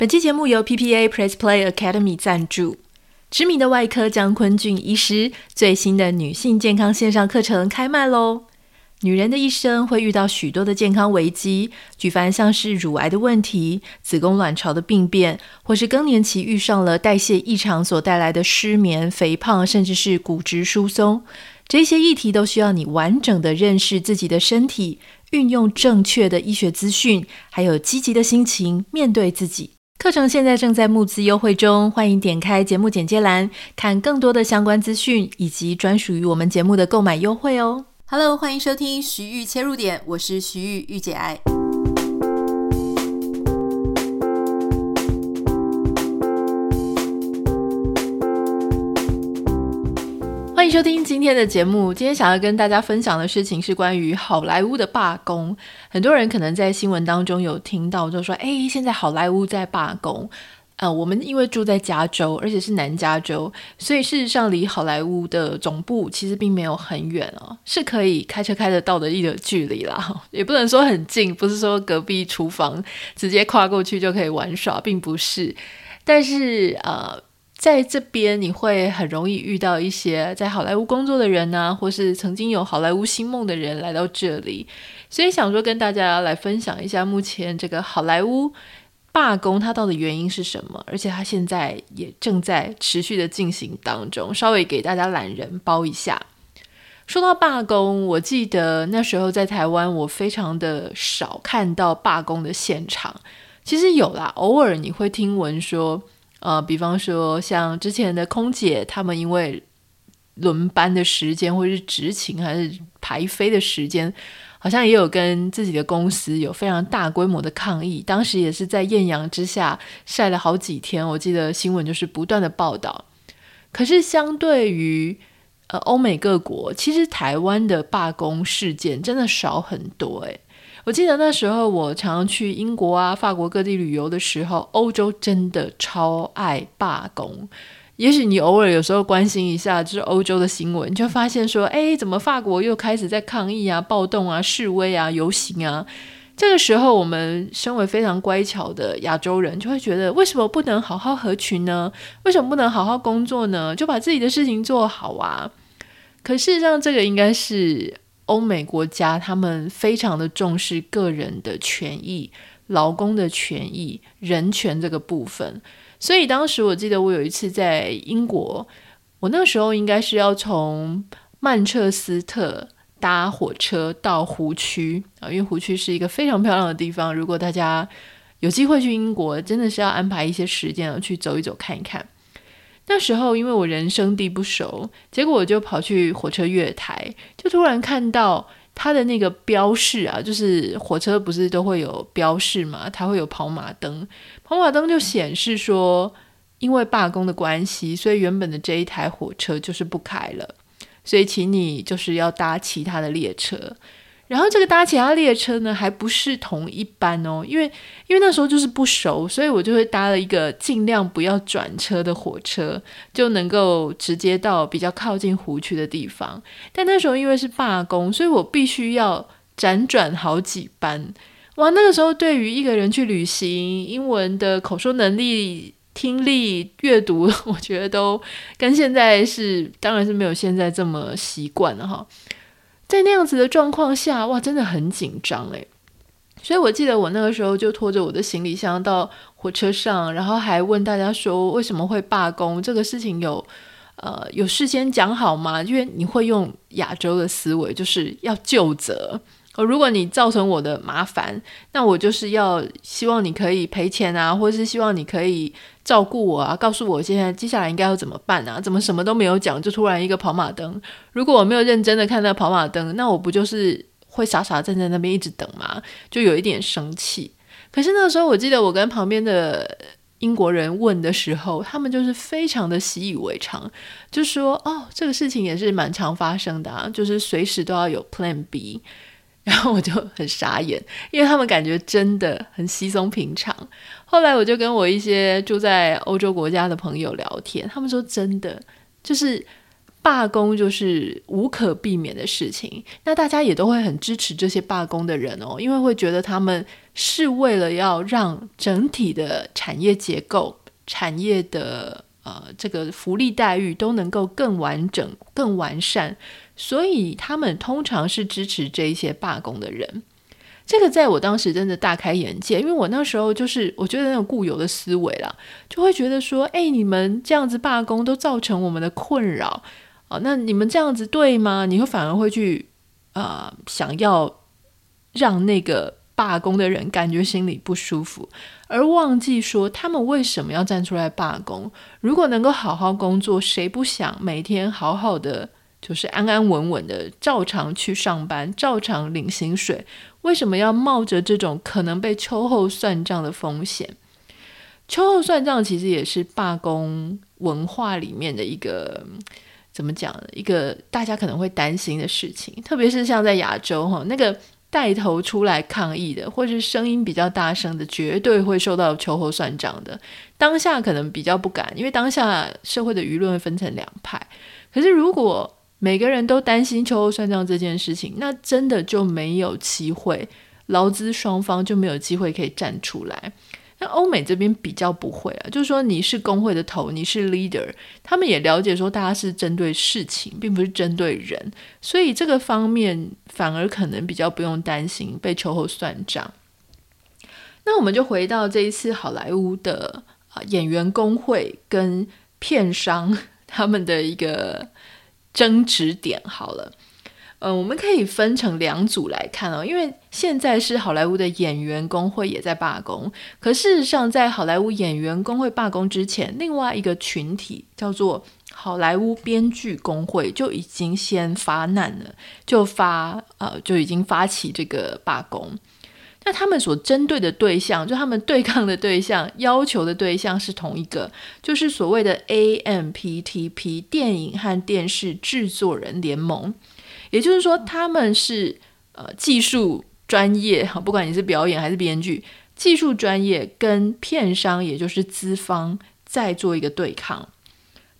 本期节目由 PPA Press Play Academy 赞助。知名的外科江坤俊医师最新的女性健康线上课程开卖喽！女人的一生会遇到许多的健康危机，举凡像是乳癌的问题、子宫卵巢的病变，或是更年期遇上了代谢异常所带来的失眠、肥胖，甚至是骨质疏松，这些议题都需要你完整的认识自己的身体，运用正确的医学资讯，还有积极的心情面对自己。课程现在正在募资优惠中，欢迎点开节目简介栏看更多的相关资讯以及专属于我们节目的购买优惠哦。Hello，欢迎收听徐玉切入点，我是徐玉玉姐爱。欢迎收听今天的节目。今天想要跟大家分享的事情是关于好莱坞的罢工。很多人可能在新闻当中有听到，就说：“哎，现在好莱坞在罢工。”呃，我们因为住在加州，而且是南加州，所以事实上离好莱坞的总部其实并没有很远哦，是可以开车开得到的一个距离啦。也不能说很近，不是说隔壁厨房直接跨过去就可以玩耍，并不是。但是呃。在这边，你会很容易遇到一些在好莱坞工作的人啊，或是曾经有好莱坞星梦的人来到这里，所以想说跟大家来分享一下目前这个好莱坞罢工它到底原因是什么，而且它现在也正在持续的进行当中，稍微给大家懒人包一下。说到罢工，我记得那时候在台湾，我非常的少看到罢工的现场，其实有啦，偶尔你会听闻说。呃，比方说像之前的空姐，他们因为轮班的时间，或者是执勤还是排飞的时间，好像也有跟自己的公司有非常大规模的抗议。当时也是在艳阳之下晒了好几天，我记得新闻就是不断的报道。可是相对于呃欧美各国，其实台湾的罢工事件真的少很多诶。我记得那时候，我常常去英国啊、法国各地旅游的时候，欧洲真的超爱罢工。也许你偶尔有时候关心一下，就是欧洲的新闻，就发现说，哎，怎么法国又开始在抗议啊、暴动啊、示威啊、游行啊？这个时候，我们身为非常乖巧的亚洲人，就会觉得，为什么不能好好合群呢？为什么不能好好工作呢？就把自己的事情做好啊！可事实上，这个应该是。欧美国家，他们非常的重视个人的权益、劳工的权益、人权这个部分。所以当时我记得我有一次在英国，我那时候应该是要从曼彻斯特搭火车到湖区啊，因为湖区是一个非常漂亮的地方。如果大家有机会去英国，真的是要安排一些时间去走一走、看一看。那时候因为我人生地不熟，结果我就跑去火车月台，就突然看到它的那个标示啊，就是火车不是都会有标示嘛，它会有跑马灯，跑马灯就显示说，因为罢工的关系，所以原本的这一台火车就是不开了，所以请你就是要搭其他的列车。然后这个搭其他列车呢，还不是同一班哦，因为因为那时候就是不熟，所以我就会搭了一个尽量不要转车的火车，就能够直接到比较靠近湖区的地方。但那时候因为是罢工，所以我必须要辗转好几班。哇，那个时候对于一个人去旅行，英文的口说能力、听力、阅读，我觉得都跟现在是，当然是没有现在这么习惯了哈。在那样子的状况下，哇，真的很紧张诶。所以我记得我那个时候就拖着我的行李箱到火车上，然后还问大家说为什么会罢工？这个事情有呃有事先讲好吗？因为你会用亚洲的思维，就是要就责。如果你造成我的麻烦，那我就是要希望你可以赔钱啊，或者是希望你可以照顾我啊，告诉我现在接下来应该要怎么办啊？怎么什么都没有讲，就突然一个跑马灯？如果我没有认真的看到跑马灯，那我不就是会傻傻站在那边一直等吗？就有一点生气。可是那个时候，我记得我跟旁边的英国人问的时候，他们就是非常的习以为常，就说：“哦，这个事情也是蛮常发生的啊，就是随时都要有 Plan B。”然后我就很傻眼，因为他们感觉真的很稀松平常。后来我就跟我一些住在欧洲国家的朋友聊天，他们说真的就是罢工就是无可避免的事情。那大家也都会很支持这些罢工的人哦，因为会觉得他们是为了要让整体的产业结构、产业的呃这个福利待遇都能够更完整、更完善，所以他们通常是支持这一些罢工的人。这个在我当时真的大开眼界，因为我那时候就是我觉得那种固有的思维啦，就会觉得说，哎，你们这样子罢工都造成我们的困扰，哦，那你们这样子对吗？你会反而会去啊，呃，想要让那个罢工的人感觉心里不舒服，而忘记说他们为什么要站出来罢工？如果能够好好工作，谁不想每天好好的？就是安安稳稳的照常去上班，照常领薪水，为什么要冒着这种可能被秋后算账的风险？秋后算账其实也是罢工文化里面的一个怎么讲？一个大家可能会担心的事情，特别是像在亚洲哈，那个带头出来抗议的，或是声音比较大声的，绝对会受到秋后算账的。当下可能比较不敢，因为当下社会的舆论分成两派。可是如果每个人都担心秋后算账这件事情，那真的就没有机会，劳资双方就没有机会可以站出来。那欧美这边比较不会啊，就是说你是工会的头，你是 leader，他们也了解说大家是针对事情，并不是针对人，所以这个方面反而可能比较不用担心被秋后算账。那我们就回到这一次好莱坞的啊演员工会跟片商 他们的一个。争执点好了，呃，我们可以分成两组来看哦，因为现在是好莱坞的演员工会也在罢工，可事实上，在好莱坞演员工会罢工之前，另外一个群体叫做好莱坞编剧工会就已经先发难了，就发呃就已经发起这个罢工。那他们所针对的对象，就他们对抗的对象，要求的对象是同一个，就是所谓的 AMPTP 电影和电视制作人联盟。也就是说，他们是呃技术专业，不管你是表演还是编剧，技术专业跟片商，也就是资方在做一个对抗。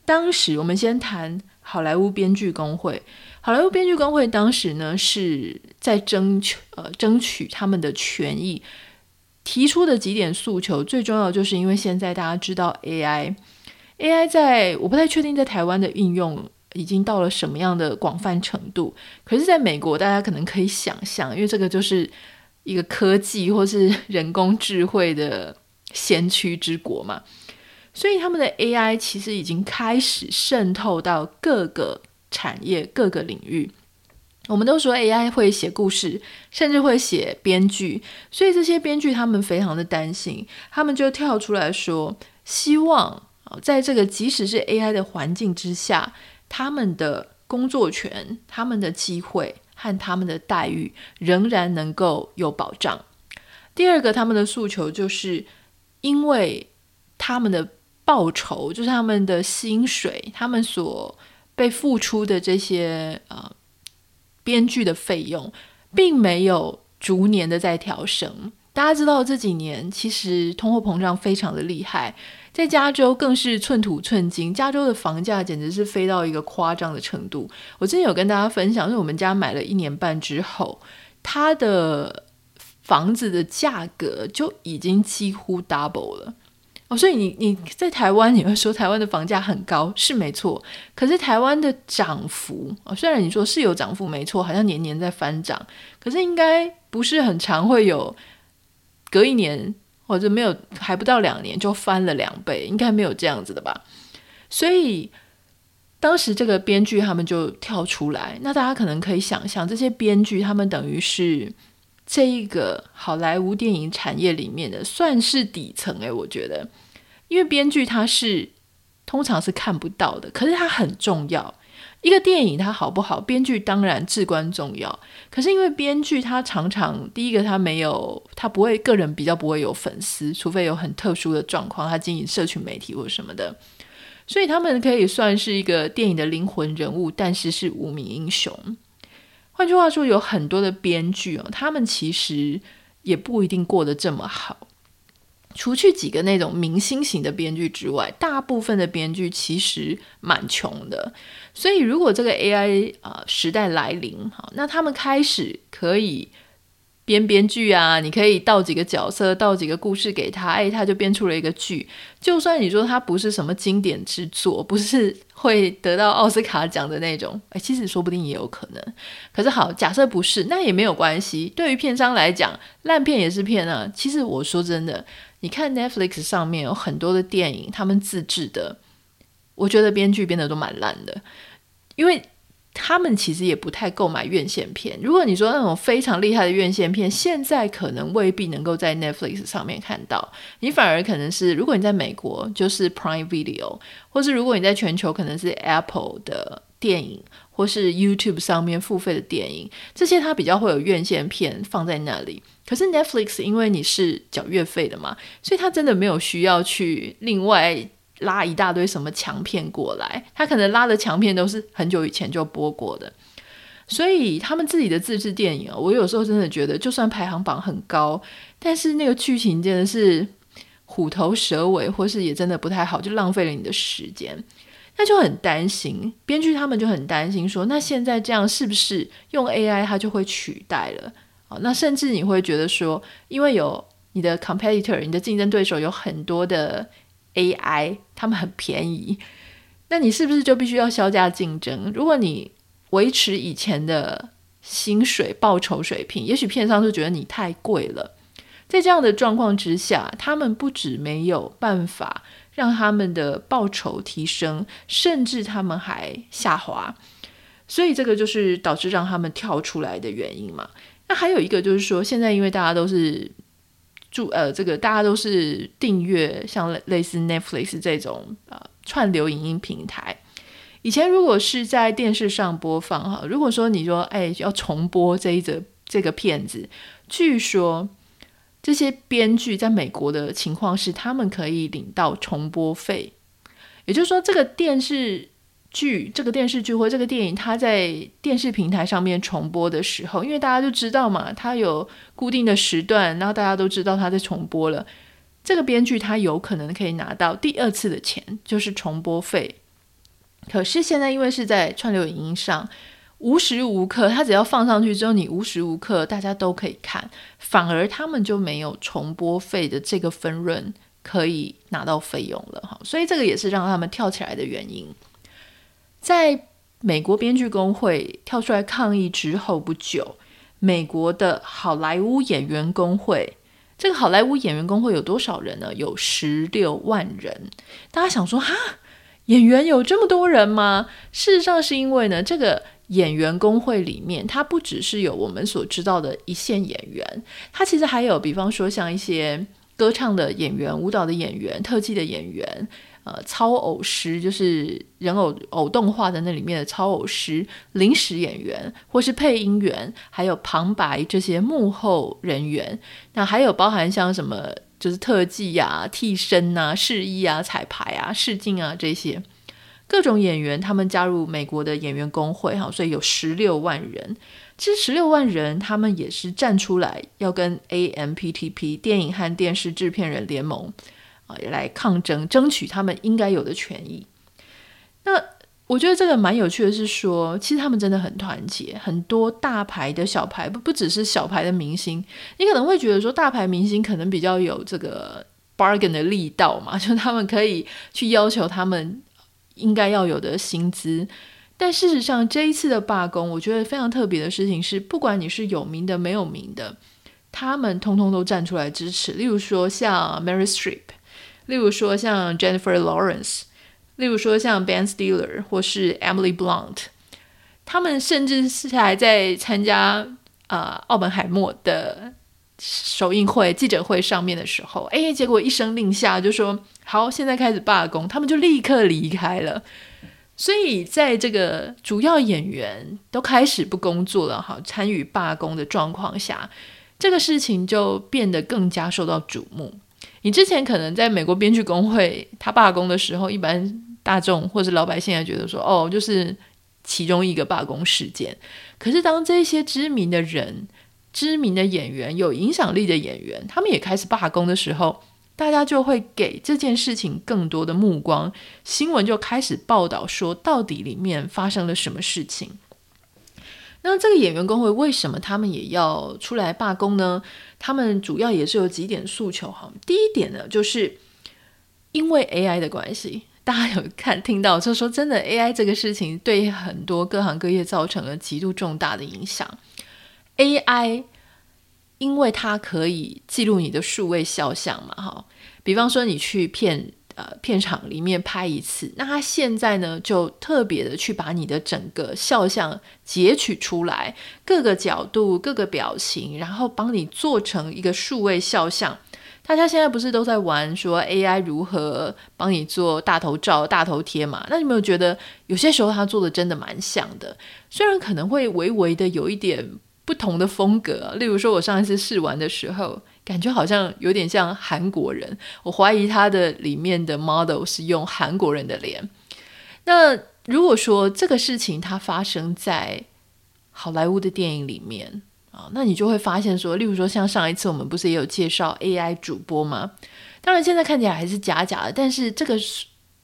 当时我们先谈好莱坞编剧工会。好莱坞编剧工会当时呢是在争取呃争取他们的权益，提出的几点诉求，最重要就是因为现在大家知道 AI，AI 在我不太确定在台湾的应用已经到了什么样的广泛程度，可是在美国大家可能可以想象，因为这个就是一个科技或是人工智慧的先驱之国嘛，所以他们的 AI 其实已经开始渗透到各个。产业各个领域，我们都说 AI 会写故事，甚至会写编剧，所以这些编剧他们非常的担心，他们就跳出来说，希望在这个即使是 AI 的环境之下，他们的工作权、他们的机会和他们的待遇仍然能够有保障。第二个，他们的诉求就是因为他们的报酬，就是他们的薪水，他们所被付出的这些呃编剧的费用，并没有逐年的在调升。大家知道这几年其实通货膨胀非常的厉害，在加州更是寸土寸金。加州的房价简直是飞到一个夸张的程度。我之前有跟大家分享，是我们家买了一年半之后，它的房子的价格就已经几乎 double 了。哦，所以你你在台湾，你会说台湾的房价很高，是没错。可是台湾的涨幅，哦，虽然你说是有涨幅，没错，好像年年在翻涨，可是应该不是很常会有隔一年或者没有还不到两年就翻了两倍，应该没有这样子的吧？所以当时这个编剧他们就跳出来，那大家可能可以想象，这些编剧他们等于是。这一个好莱坞电影产业里面的算是底层诶，我觉得，因为编剧他是通常是看不到的，可是他很重要。一个电影它好不好，编剧当然至关重要。可是因为编剧他常常第一个他没有，他不会个人比较不会有粉丝，除非有很特殊的状况，他经营社群媒体或什么的，所以他们可以算是一个电影的灵魂人物，但是是无名英雄。换句话说，有很多的编剧哦，他们其实也不一定过得这么好。除去几个那种明星型的编剧之外，大部分的编剧其实蛮穷的。所以，如果这个 AI 啊、时代来临，哈，那他们开始可以编编剧啊，你可以倒几个角色，倒几个故事给他，哎，他就编出了一个剧。就算你说他不是什么经典之作，不是会得到奥斯卡奖的那种，哎，其实说不定也有可能。可是好，假设不是，那也没有关系。对于片商来讲，烂片也是片啊。其实我说真的，你看 Netflix 上面有很多的电影，他们自制的，我觉得编剧编的都蛮烂的，因为。他们其实也不太购买院线片。如果你说那种非常厉害的院线片，现在可能未必能够在 Netflix 上面看到。你反而可能是，如果你在美国，就是 Prime Video，或是如果你在全球，可能是 Apple 的电影，或是 YouTube 上面付费的电影，这些它比较会有院线片放在那里。可是 Netflix 因为你是缴月费的嘛，所以它真的没有需要去另外。拉一大堆什么强片过来，他可能拉的强片都是很久以前就播过的，所以他们自己的自制电影啊，我有时候真的觉得，就算排行榜很高，但是那个剧情真的是虎头蛇尾，或是也真的不太好，就浪费了你的时间。那就很担心，编剧他们就很担心说，那现在这样是不是用 AI 它就会取代了？那甚至你会觉得说，因为有你的 competitor，你的竞争对手有很多的。AI 他们很便宜，那你是不是就必须要削价竞争？如果你维持以前的薪水报酬水平，也许片商就觉得你太贵了。在这样的状况之下，他们不止没有办法让他们的报酬提升，甚至他们还下滑。所以这个就是导致让他们跳出来的原因嘛。那还有一个就是说，现在因为大家都是。注呃，这个大家都是订阅像类似 Netflix 这种呃串流影音平台。以前如果是在电视上播放哈，如果说你说哎要重播这一则这个片子，据说这些编剧在美国的情况是他们可以领到重播费，也就是说这个电视。剧这个电视剧或这个电影，它在电视平台上面重播的时候，因为大家都知道嘛，它有固定的时段，然后大家都知道它在重播了。这个编剧他有可能可以拿到第二次的钱，就是重播费。可是现在因为是在串流影音上，无时无刻他只要放上去之后，你无时无刻大家都可以看，反而他们就没有重播费的这个分润可以拿到费用了哈。所以这个也是让他们跳起来的原因。在美国编剧工会跳出来抗议之后不久，美国的好莱坞演员工会，这个好莱坞演员工会有多少人呢？有十六万人。大家想说，哈，演员有这么多人吗？事实上是因为呢，这个演员工会里面，它不只是有我们所知道的一线演员，它其实还有，比方说像一些歌唱的演员、舞蹈的演员、特技的演员。呃，操偶师就是人偶偶动画的那里面的操偶师、临时演员或是配音员，还有旁白这些幕后人员。那还有包含像什么，就是特技啊、替身啊、试衣啊、彩排啊、试镜啊这些各种演员，他们加入美国的演员工会哈，所以有十六万人。其实十六万人，他们也是站出来要跟 AMPTP 电影和电视制片人联盟。来抗争，争取他们应该有的权益。那我觉得这个蛮有趣的，是说，其实他们真的很团结，很多大牌的小牌，不不只是小牌的明星。你可能会觉得说，大牌明星可能比较有这个 bargain 的力道嘛，就他们可以去要求他们应该要有的薪资。但事实上，这一次的罢工，我觉得非常特别的事情是，不管你是有名的没有名的，他们通通都站出来支持。例如说，像 Mary Streep。例如说像 Jennifer Lawrence，例如说像 Ben Stiller 或是 Emily Blunt，他们甚至是还在参加啊奥本海默的首映会记者会上面的时候，哎，结果一声令下就说好，现在开始罢工，他们就立刻离开了。所以在这个主要演员都开始不工作了哈，参与罢工的状况下，这个事情就变得更加受到瞩目。你之前可能在美国编剧工会他罢工的时候，一般大众或者老百姓还觉得说，哦，就是其中一个罢工事件。可是当这些知名的人、知名的演员、有影响力的演员，他们也开始罢工的时候，大家就会给这件事情更多的目光，新闻就开始报道说，到底里面发生了什么事情。那这个演员工会为什么他们也要出来罢工呢？他们主要也是有几点诉求哈。第一点呢，就是因为 AI 的关系，大家有看听到，就说真的 AI 这个事情对很多各行各业造成了极度重大的影响。AI 因为它可以记录你的数位肖像嘛，哈，比方说你去骗。呃，片场里面拍一次，那他现在呢，就特别的去把你的整个肖像截取出来，各个角度、各个表情，然后帮你做成一个数位肖像。大家现在不是都在玩说 AI 如何帮你做大头照、大头贴嘛？那你有没有觉得有些时候他做的真的蛮像的？虽然可能会微微的有一点不同的风格，例如说我上一次试玩的时候。感觉好像有点像韩国人，我怀疑他的里面的 model 是用韩国人的脸。那如果说这个事情它发生在好莱坞的电影里面啊，那你就会发现说，例如说像上一次我们不是也有介绍 AI 主播吗？当然现在看起来还是假假的，但是这个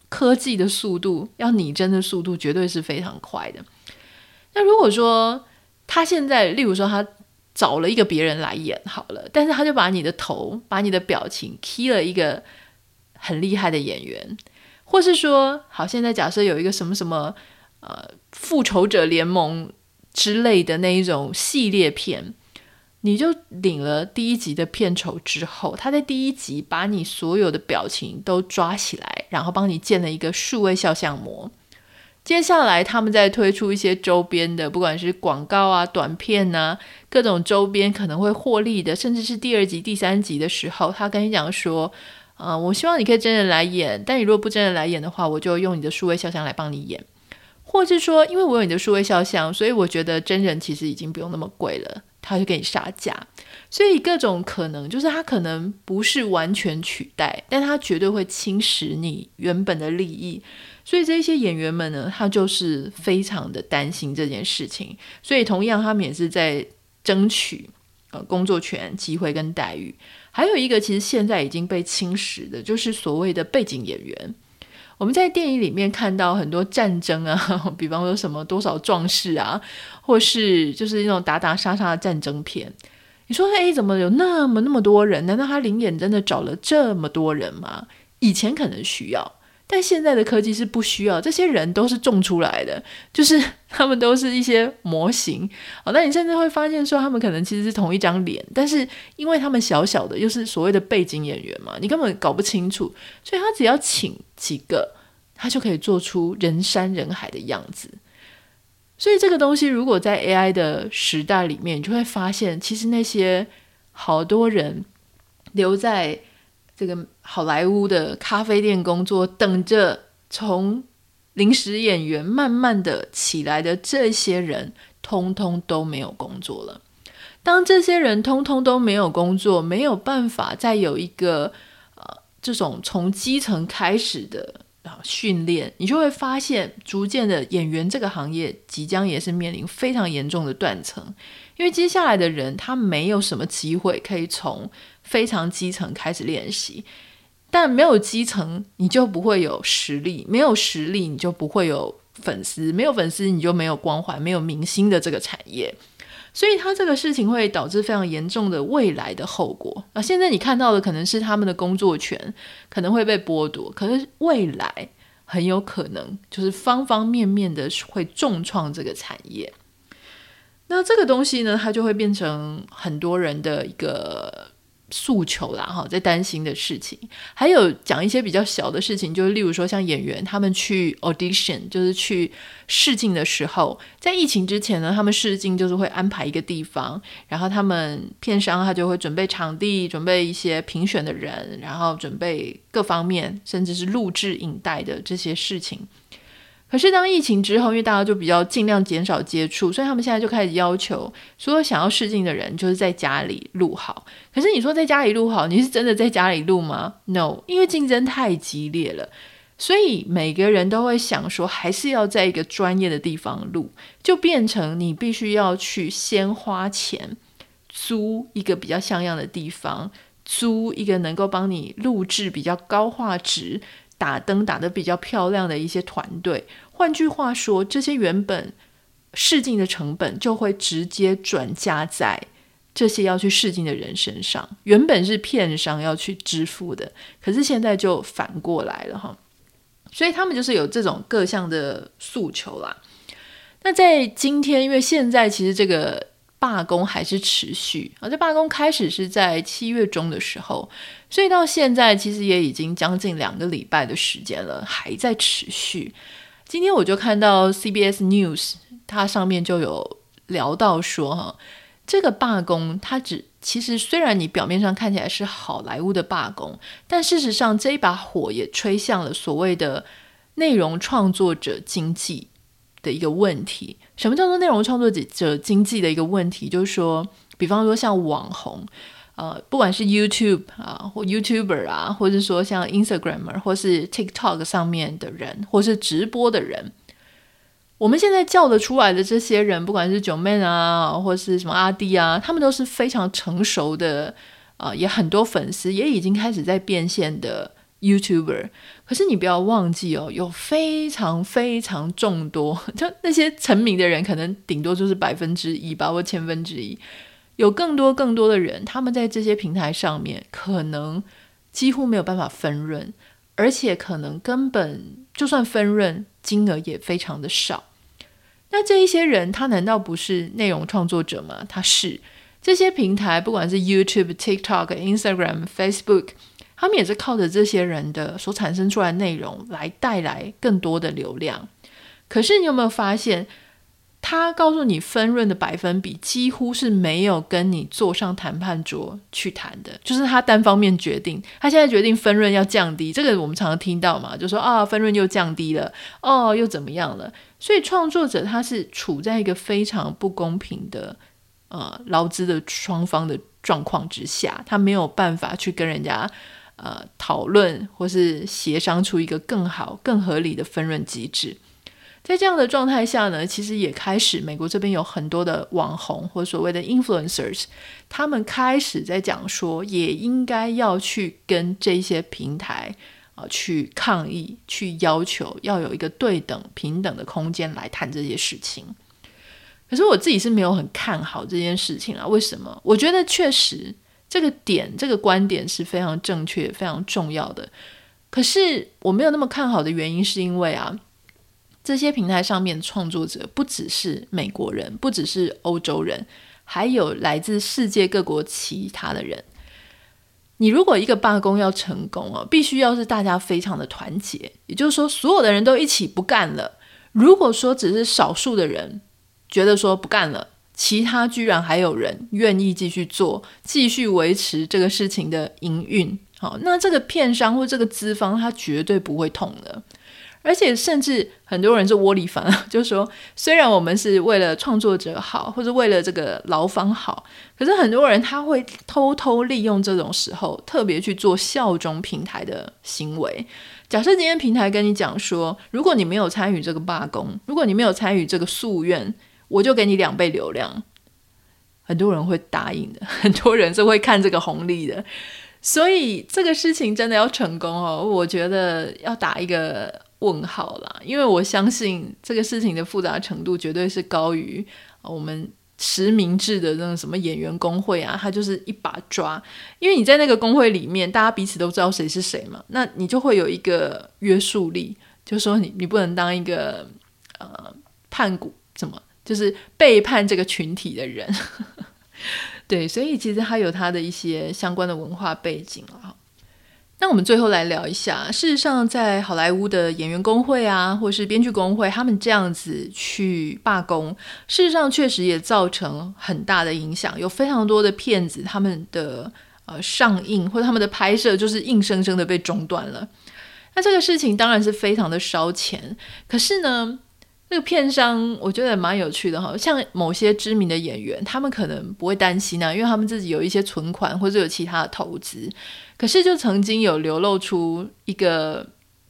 科技的速度，要拟真的速度绝对是非常快的。那如果说他现在，例如说他。找了一个别人来演好了，但是他就把你的头、把你的表情 key 了一个很厉害的演员，或是说，好，现在假设有一个什么什么呃复仇者联盟之类的那一种系列片，你就领了第一集的片酬之后，他在第一集把你所有的表情都抓起来，然后帮你建了一个数位肖像模。接下来，他们在推出一些周边的，不管是广告啊、短片啊，各种周边可能会获利的，甚至是第二集、第三集的时候，他跟你讲说：“啊、呃，我希望你可以真人来演，但你如果不真人来演的话，我就用你的数位肖像来帮你演。”或是说，因为我有你的数位肖像，所以我觉得真人其实已经不用那么贵了，他就给你杀价。所以各种可能，就是他可能不是完全取代，但他绝对会侵蚀你原本的利益。所以这些演员们呢，他就是非常的担心这件事情，所以同样他们也是在争取呃工作权、机会跟待遇。还有一个其实现在已经被侵蚀的，就是所谓的背景演员。我们在电影里面看到很多战争啊，比方说什么多少壮士啊，或是就是那种打打杀杀的战争片。你说，诶，怎么有那么那么多人？难道他临演真的找了这么多人吗？以前可能需要。但现在的科技是不需要，这些人都是种出来的，就是 他们都是一些模型。好，那你甚至会发现说，他们可能其实是同一张脸，但是因为他们小小的，又是所谓的背景演员嘛，你根本搞不清楚，所以他只要请几个，他就可以做出人山人海的样子。所以这个东西如果在 AI 的时代里面，你就会发现，其实那些好多人留在。这个好莱坞的咖啡店工作，等着从临时演员慢慢的起来的这些人，通通都没有工作了。当这些人通通都没有工作，没有办法再有一个呃这种从基层开始的啊训练，你就会发现，逐渐的演员这个行业即将也是面临非常严重的断层，因为接下来的人他没有什么机会可以从。非常基层开始练习，但没有基层，你就不会有实力；没有实力，你就不会有粉丝；没有粉丝，你就没有光环、没有明星的这个产业。所以，他这个事情会导致非常严重的未来的后果。啊，现在你看到的可能是他们的工作权可能会被剥夺，可是未来很有可能就是方方面面的会重创这个产业。那这个东西呢，它就会变成很多人的一个。诉求啦，哈，在担心的事情，还有讲一些比较小的事情，就是例如说像演员他们去 audition，就是去试镜的时候，在疫情之前呢，他们试镜就是会安排一个地方，然后他们片商他就会准备场地，准备一些评选的人，然后准备各方面，甚至是录制影带的这些事情。可是当疫情之后，因为大家就比较尽量减少接触，所以他们现在就开始要求所有想要试镜的人，就是在家里录好。可是你说在家里录好，你是真的在家里录吗？No，因为竞争太激烈了，所以每个人都会想说，还是要在一个专业的地方录，就变成你必须要去先花钱租一个比较像样的地方，租一个能够帮你录制比较高画质。打灯打得比较漂亮的一些团队，换句话说，这些原本试镜的成本就会直接转嫁在这些要去试镜的人身上。原本是片商要去支付的，可是现在就反过来了哈。所以他们就是有这种各项的诉求啦。那在今天，因为现在其实这个罢工还是持续啊，这罢工开始是在七月中的时候，所以到现在其实也已经将近两个礼拜的时间了，还在持续。今天我就看到 CBS News，它上面就有聊到说，哈，这个罢工它只其实虽然你表面上看起来是好莱坞的罢工，但事实上这一把火也吹向了所谓的内容创作者经济的一个问题。什么叫做内容创作者经济的一个问题？就是说，比方说像网红。呃，不管是 YouTube 啊，或 YouTuber 啊，或者说像 Instagramer 或是 TikTok 上面的人，或是直播的人，我们现在叫得出来的这些人，不管是九妹啊，或是什么阿弟啊，他们都是非常成熟的，啊、呃，也很多粉丝，也已经开始在变现的 YouTuber。可是你不要忘记哦，有非常非常众多，就那些成名的人，可能顶多就是百分之一吧，或千分之一。有更多更多的人，他们在这些平台上面可能几乎没有办法分润，而且可能根本就算分润，金额也非常的少。那这一些人，他难道不是内容创作者吗？他是。这些平台，不管是 YouTube、TikTok、Instagram、Facebook，他们也是靠着这些人的所产生出来内容来带来更多的流量。可是你有没有发现？他告诉你分润的百分比几乎是没有跟你坐上谈判桌去谈的，就是他单方面决定。他现在决定分润要降低，这个我们常常听到嘛，就说啊，分润又降低了，哦，又怎么样了？所以创作者他是处在一个非常不公平的呃劳资的双方的状况之下，他没有办法去跟人家呃讨论或是协商出一个更好、更合理的分润机制。在这样的状态下呢，其实也开始，美国这边有很多的网红或所谓的 influencers，他们开始在讲说，也应该要去跟这些平台啊、去抗议，去要求要有一个对等平等的空间来谈这些事情。可是我自己是没有很看好这件事情啊。为什么？我觉得确实这个点、这个观点是非常正确、非常重要的。可是我没有那么看好的原因，是因为啊。这些平台上面创作者不只是美国人，不只是欧洲人，还有来自世界各国其他的人。你如果一个罢工要成功哦，必须要是大家非常的团结，也就是说，所有的人都一起不干了。如果说只是少数的人觉得说不干了，其他居然还有人愿意继续做，继续维持这个事情的营运，好，那这个片商或这个资方他绝对不会痛的。而且甚至很多人是窝里反，就说，虽然我们是为了创作者好，或者为了这个劳方好，可是很多人他会偷偷利用这种时候，特别去做效忠平台的行为。假设今天平台跟你讲说，如果你没有参与这个罢工，如果你没有参与这个诉愿，我就给你两倍流量，很多人会答应的，很多人是会看这个红利的。所以这个事情真的要成功哦，我觉得要打一个。问号啦，因为我相信这个事情的复杂程度绝对是高于我们实名制的那种什么演员工会啊，他就是一把抓。因为你在那个工会里面，大家彼此都知道谁是谁嘛，那你就会有一个约束力，就说你你不能当一个呃叛股，怎么就是背叛这个群体的人。对，所以其实他有他的一些相关的文化背景啊。那我们最后来聊一下，事实上，在好莱坞的演员工会啊，或是编剧工会，他们这样子去罢工，事实上确实也造成很大的影响。有非常多的片子，他们的呃上映或者他们的拍摄，就是硬生生的被中断了。那这个事情当然是非常的烧钱。可是呢，那个片商我觉得蛮有趣的哈，像某些知名的演员，他们可能不会担心啊，因为他们自己有一些存款或者有其他的投资。可是，就曾经有流露出一个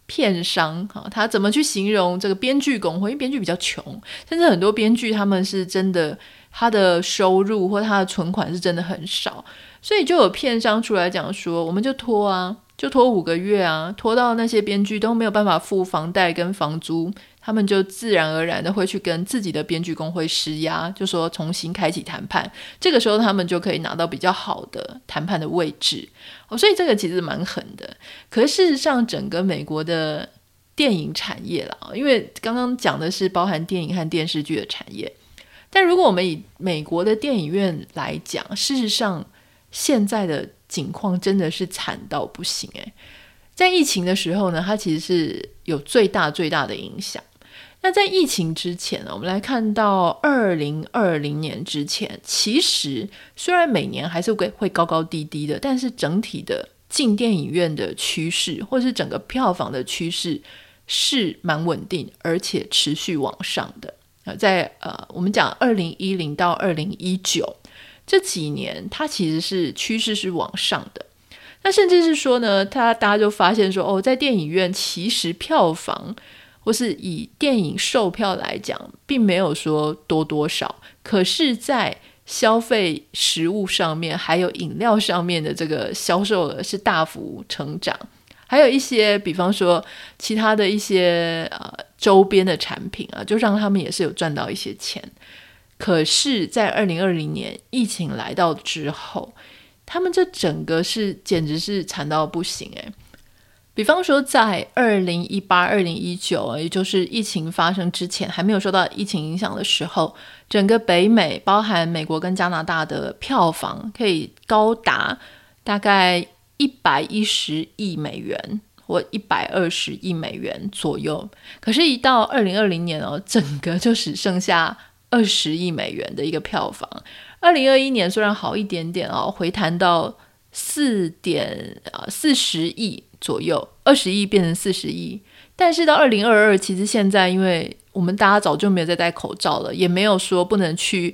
片商哈，他怎么去形容这个编剧工会？因为编剧比较穷，甚至很多编剧他们是真的，他的收入或他的存款是真的很少，所以就有片商出来讲说，我们就拖啊，就拖五个月啊，拖到那些编剧都没有办法付房贷跟房租，他们就自然而然的会去跟自己的编剧工会施压，就说重新开启谈判。这个时候他们就可以拿到比较好的谈判的位置。哦，所以这个其实蛮狠的。可是事实上，整个美国的电影产业啦，因为刚刚讲的是包含电影和电视剧的产业，但如果我们以美国的电影院来讲，事实上现在的。景况真的是惨到不行诶，在疫情的时候呢，它其实是有最大最大的影响。那在疫情之前呢，我们来看到二零二零年之前，其实虽然每年还是会会高高低低的，但是整体的进电影院的趋势，或是整个票房的趋势是蛮稳定，而且持续往上的。在呃，我们讲二零一零到二零一九。这几年，它其实是趋势是往上的。那甚至是说呢，他大家就发现说，哦，在电影院其实票房或是以电影售票来讲，并没有说多多少。可是，在消费食物上面，还有饮料上面的这个销售额是大幅成长。还有一些，比方说其他的一些呃周边的产品啊，就让他们也是有赚到一些钱。可是，在二零二零年疫情来到之后，他们这整个是简直是惨到不行诶。比方说，在二零一八、二零一九，也就是疫情发生之前，还没有受到疫情影响的时候，整个北美，包含美国跟加拿大的票房，可以高达大概一百一十亿美元或一百二十亿美元左右。可是，一到二零二零年哦，整个就只剩下。二十亿美元的一个票房，二零二一年虽然好一点点哦，回弹到四点啊四十亿左右，二十亿变成四十亿，但是到二零二二，其实现在因为我们大家早就没有再戴口罩了，也没有说不能去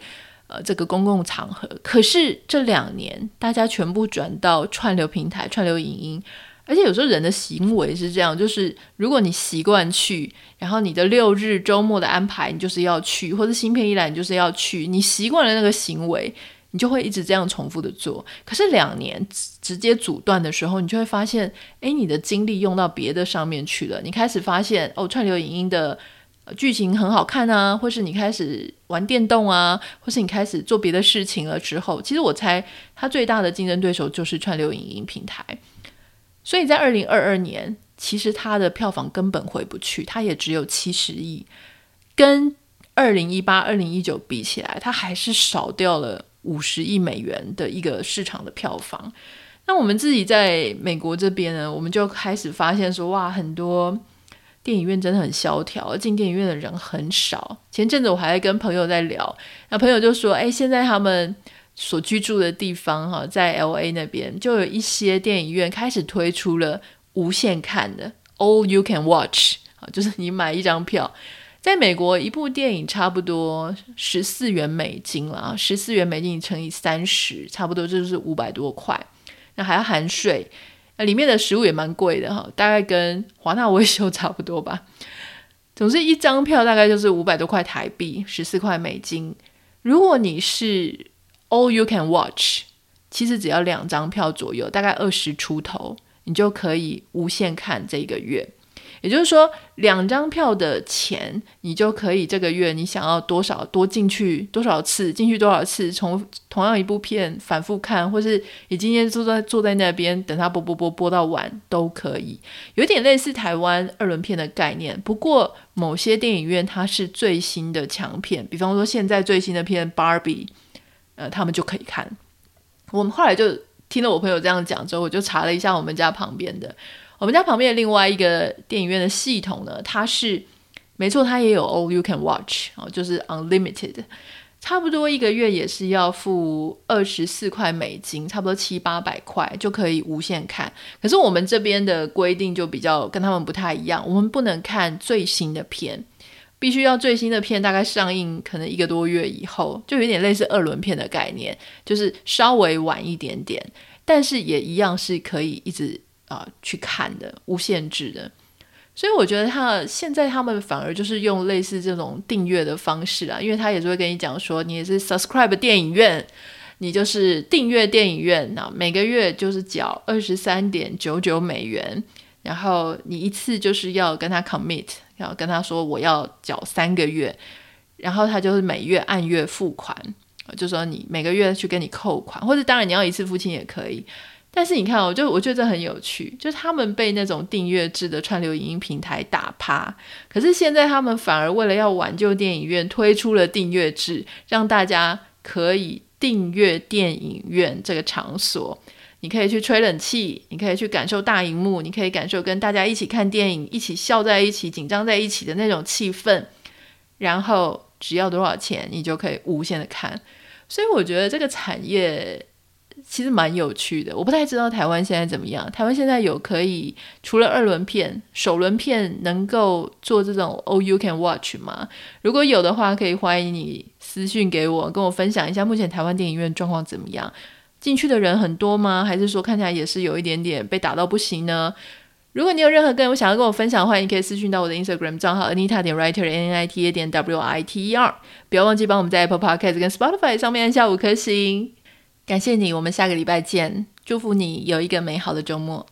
呃这个公共场合，可是这两年大家全部转到串流平台、串流影音。而且有时候人的行为是这样，就是如果你习惯去，然后你的六日周末的安排，你就是要去，或者新片一来，你就是要去，你习惯了那个行为，你就会一直这样重复的做。可是两年直接阻断的时候，你就会发现，哎，你的精力用到别的上面去了。你开始发现，哦，串流影音的剧情很好看啊，或是你开始玩电动啊，或是你开始做别的事情了之后，其实我猜它最大的竞争对手就是串流影音平台。所以在二零二二年，其实它的票房根本回不去，它也只有七十亿，跟二零一八、二零一九比起来，它还是少掉了五十亿美元的一个市场的票房。那我们自己在美国这边呢，我们就开始发现说，哇，很多电影院真的很萧条，进电影院的人很少。前阵子我还在跟朋友在聊，那朋友就说，哎，现在他们。所居住的地方哈，在 LA 那边就有一些电影院开始推出了无限看的 All You Can Watch 啊，就是你买一张票，在美国一部电影差不多十四元美金了，十四元美金乘以三十，差不多就是五百多块，那还要含税，那里面的食物也蛮贵的哈，大概跟华纳维修差不多吧。总之一张票大概就是五百多块台币，十四块美金。如果你是 All you can watch，其实只要两张票左右，大概二十出头，你就可以无限看这一个月。也就是说，两张票的钱，你就可以这个月你想要多少多进去多少次，进去多少次，从同样一部片反复看，或是你今天坐在坐在那边等它播播播播到晚都可以。有点类似台湾二轮片的概念，不过某些电影院它是最新的强片，比方说现在最新的片《Barbie》。呃，他们就可以看。我们后来就听了我朋友这样讲之后，我就查了一下我们家旁边的，我们家旁边的另外一个电影院的系统呢，它是没错，它也有 All You Can Watch 哦，就是 Unlimited，差不多一个月也是要付二十四块美金，差不多七八百块就可以无限看。可是我们这边的规定就比较跟他们不太一样，我们不能看最新的片。必须要最新的片，大概上映可能一个多月以后，就有点类似二轮片的概念，就是稍微晚一点点，但是也一样是可以一直啊、去看的，无限制的。所以我觉得他现在他们反而就是用类似这种订阅的方式啊，因为他也是会跟你讲说，你也是 subscribe 电影院，你就是订阅电影院，那每个月就是缴二十三点九九美元，然后你一次就是要跟他 commit，要跟他说我要缴三个月，然后他就是每月按月付款，就说你每个月去跟你扣款，或者当然你要一次付清也可以。但是你看，我就我觉得这很有趣，就是他们被那种订阅制的串流影音平台打趴，可是现在他们反而为了要挽救电影院，推出了订阅制，让大家可以。订阅电影院这个场所，你可以去吹冷气，你可以去感受大荧幕，你可以感受跟大家一起看电影、一起笑在一起、紧张在一起的那种气氛。然后只要多少钱，你就可以无限的看。所以我觉得这个产业其实蛮有趣的。我不太知道台湾现在怎么样。台湾现在有可以除了二轮片、首轮片能够做这种 All You Can Watch 吗？如果有的话，可以欢迎你。私信给我，跟我分享一下目前台湾电影院状况怎么样？进去的人很多吗？还是说看起来也是有一点点被打到不行呢？如果你有任何跟我想要跟我分享的话，你可以私讯到我的 Instagram 账号 Anita 点 Writer N N I T A 点 W I T E R。不要忘记帮我们在 Apple Podcast 跟 Spotify 上面按下五颗星。感谢你，我们下个礼拜见。祝福你有一个美好的周末。